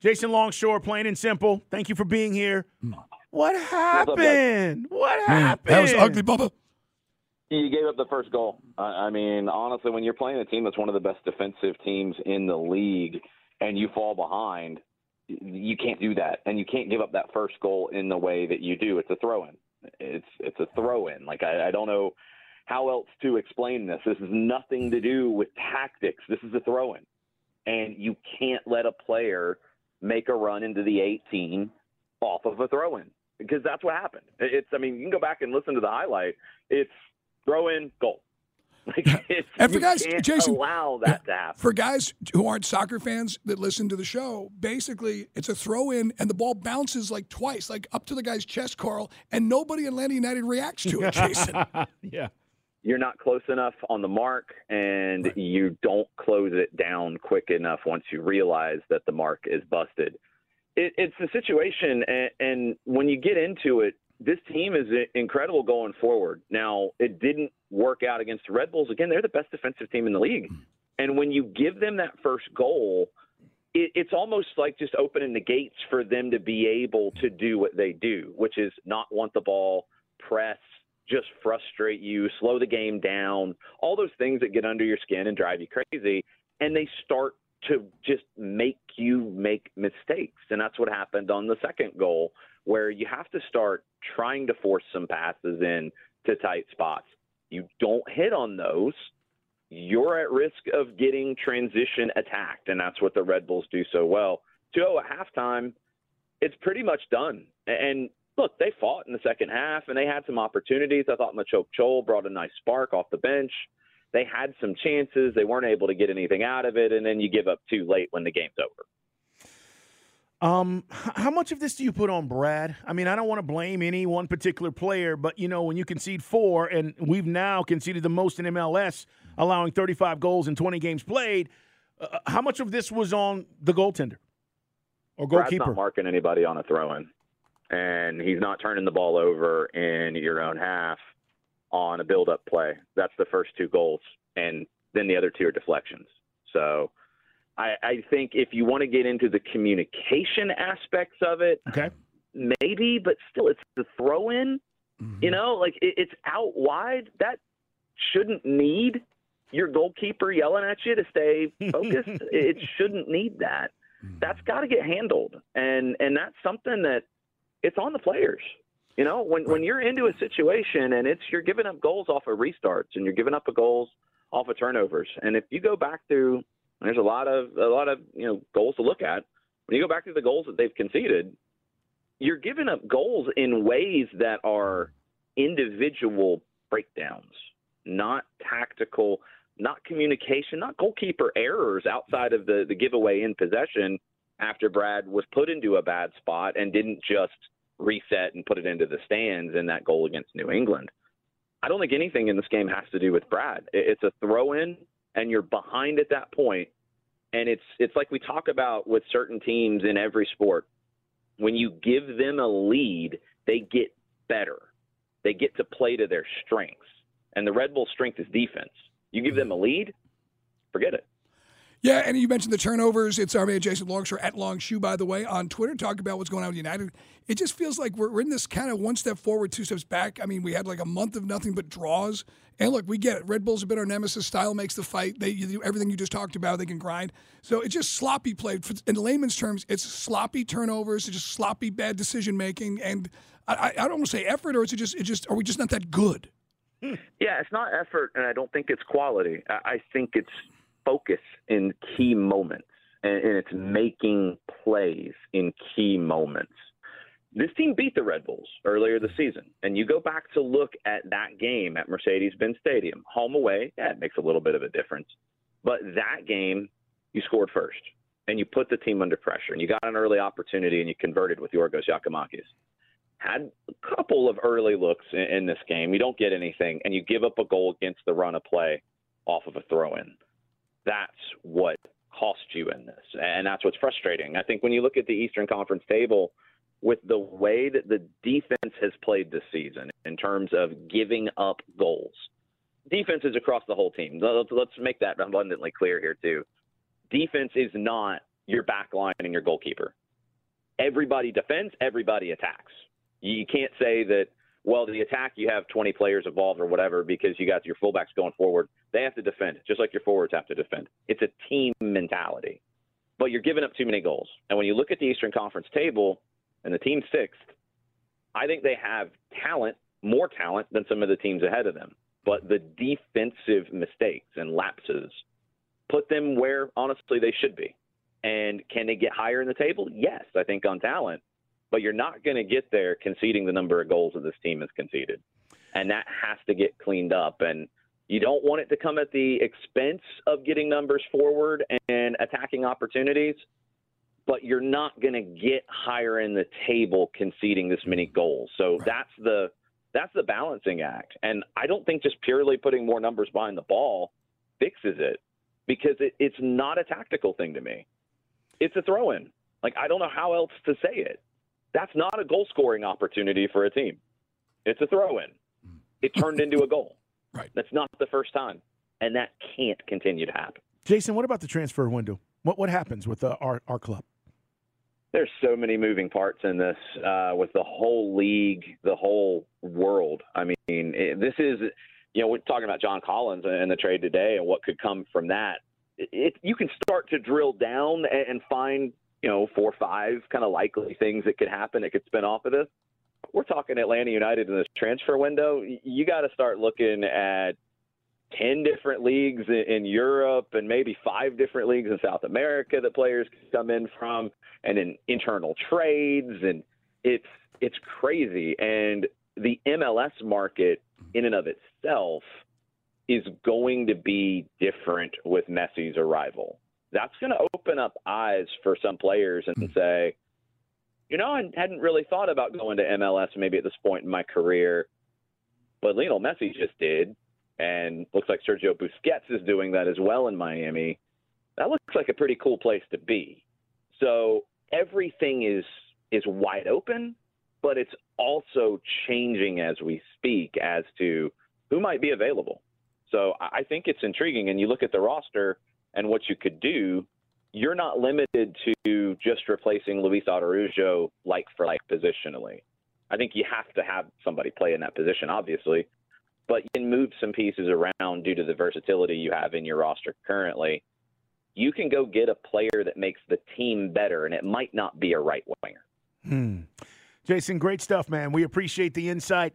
Jason Longshore, plain and simple. Thank you for being here. Mm. What happened? What happened? That was ugly, Bubba. You gave up the first goal. I I mean, honestly, when you're playing a team that's one of the best defensive teams in the league and you fall behind, you can't do that. And you can't give up that first goal in the way that you do. It's a throw in. It's it's a throw in. Like I, I don't know how else to explain this. This has nothing to do with tactics. This is a throw in. And you can't let a player make a run into the 18 off of a throw in because that's what happened. It's, I mean, you can go back and listen to the highlight. It's throw in, goal. Like, it's, And for you guys, can't Jason, allow that to happen. For guys who aren't soccer fans that listen to the show, basically it's a throw in and the ball bounces like twice, like up to the guy's chest, Carl, and nobody in Atlanta United reacts to it, Jason. yeah. You're not close enough on the mark, and you don't close it down quick enough once you realize that the mark is busted. It, it's a situation, and, and when you get into it, this team is incredible going forward. Now, it didn't work out against the Red Bulls. Again, they're the best defensive team in the league. Hmm. And when you give them that first goal, it, it's almost like just opening the gates for them to be able to do what they do, which is not want the ball, press, just frustrate you, slow the game down, all those things that get under your skin and drive you crazy. And they start to just make you make mistakes. And that's what happened on the second goal, where you have to start trying to force some passes in to tight spots. You don't hit on those, you're at risk of getting transition attacked. And that's what the Red Bulls do so well. 2 0 at halftime, it's pretty much done. And look, they fought in the second half and they had some opportunities. I thought Machop Chol brought a nice spark off the bench. They had some chances. They weren't able to get anything out of it. And then you give up too late when the game's over. Um, how much of this do you put on Brad? I mean, I don't want to blame any one particular player, but you know, when you concede four, and we've now conceded the most in MLS, allowing 35 goals in 20 games played, uh, how much of this was on the goaltender or Brad's goalkeeper? not marking anybody on a throw in, and he's not turning the ball over in your own half on a build up play. That's the first two goals, and then the other two are deflections. So I, I think if you want to get into the communication aspects of it, okay, maybe, but still, it's the throw in. Mm-hmm. You know, like it, it's out wide. That shouldn't need your goalkeeper yelling at you to stay focused. it shouldn't need that. Mm-hmm. That's got to get handled, and and that's something that it's on the players. You know, when when you're into a situation and it's you're giving up goals off of restarts and you're giving up goals off of turnovers, and if you go back through, there's a lot of a lot of you know goals to look at. When you go back to the goals that they've conceded, you're giving up goals in ways that are individual breakdowns, not tactical, not communication, not goalkeeper errors outside of the, the giveaway in possession after Brad was put into a bad spot and didn't just reset and put it into the stands in that goal against New England. I don't think anything in this game has to do with Brad. It's a throw in and you're behind at that point. and it's it's like we talk about with certain teams in every sport when you give them a lead they get better they get to play to their strengths and the red bull strength is defense you give them a lead forget it Yeah, and you mentioned the turnovers. It's our man Jason Longshore at Longshoe, by the way, on Twitter, talking about what's going on with United. It just feels like we're, we're in this kind of one step forward, two steps back. I mean, we had like a month of nothing but draws. And look, we get it. Red Bulls have been our nemesis. Style makes the fight. They do everything you just talked about. They can grind. So it's just sloppy play. In layman's terms, it's sloppy turnovers. It's just sloppy bad decision making. And I, I, don't want to say effort, or is it just it just are we just not that good? Hmm. Yeah, it's not effort, and I don't think it's quality. I think it's focus in key moments, and, and it's mm. making plays in key moments. This team beat the Red Bulls earlier this mm. season, and you go back to look at that game at Mercedes-Benz Stadium, home away. Yeah, it makes a little bit of a difference, but that game you scored first, and you put the team under pressure, and you got an early opportunity, and you converted with Yorgos Giakoumakis. Had a couple of early looks in, in this game. You don't get anything, and you give up a goal against the run of play off of a throw in. That's what cost you in this, and that's what's frustrating. I think when you look at the Eastern Conference table, with the way that the defense has played this season in terms of giving up goals, defense is across the whole team. Let's make that abundantly clear here too. Defense is not your back line and your goalkeeper. Everybody defends, everybody attacks. You can't say that well, the attack you have 20 players involved or whatever because you got your fullbacks going forward. They have to defend, just like your forwards have to defend. It's a team mentality. But you're giving up too many goals. And when you look at the Eastern Conference table and the team sixth, I think they have talent, more talent than some of the teams ahead of them. But the defensive mistakes and lapses put them where honestly they should be. And can they get higher in the table? Yes, I think on talent but you're not going to get there conceding the number of goals that this team has conceded. And that has to get cleaned up. And you don't want it to come at the expense of getting numbers forward and attacking opportunities, but you're not going to get higher in the table conceding this many goals. So right. that's the that's the balancing act. And I don't think just purely putting more numbers behind the ball fixes it because it, it's not a tactical thing to me. It's a throw in. Like I don't know how else to say it. That's not a goal scoring opportunity for a team. It's a throw in. It turned into a goal. Right. That's not the first time. And that can't continue to happen. Jason, what about the transfer window? What what happens with uh, our our club? There's so many moving parts in this uh, with the whole league, the whole world. I mean, it, this is, you know, we're talking about John Collins and the trade today and what could come from that. It, it, you can start to drill down and, and find you know, four or five kind of likely things that could happen that could spin off of this. We're talking Atlanta United in this transfer window. You got to start looking at 10 different leagues in Europe and maybe five different leagues in South America that players can come in from and in internal trades and it's it's crazy and the MLS market in and of itself is going to be different with Messi's arrival that's going to open up eyes for some players and hmm. say, you know, I hadn't really thought about going to MLS maybe at this point in my career, but Lionel Messi just did, and looks like Sergio Busquets is doing that as well in Miami. That looks like a pretty cool place to be. So everything is is wide open, but it's also changing as we speak as to who might be available. So I think it's intriguing. And you look at the roster and what you could do, you're not limited to just replacing Luiz Araujo like for like positionally. I think you have to have somebody play in that position, obviously, but you can move some pieces around due to the versatility you have in your roster currently. You can go get a player that makes the team better, and it might not be a right winger. Hmm. Jason, great stuff, man. We appreciate the insight.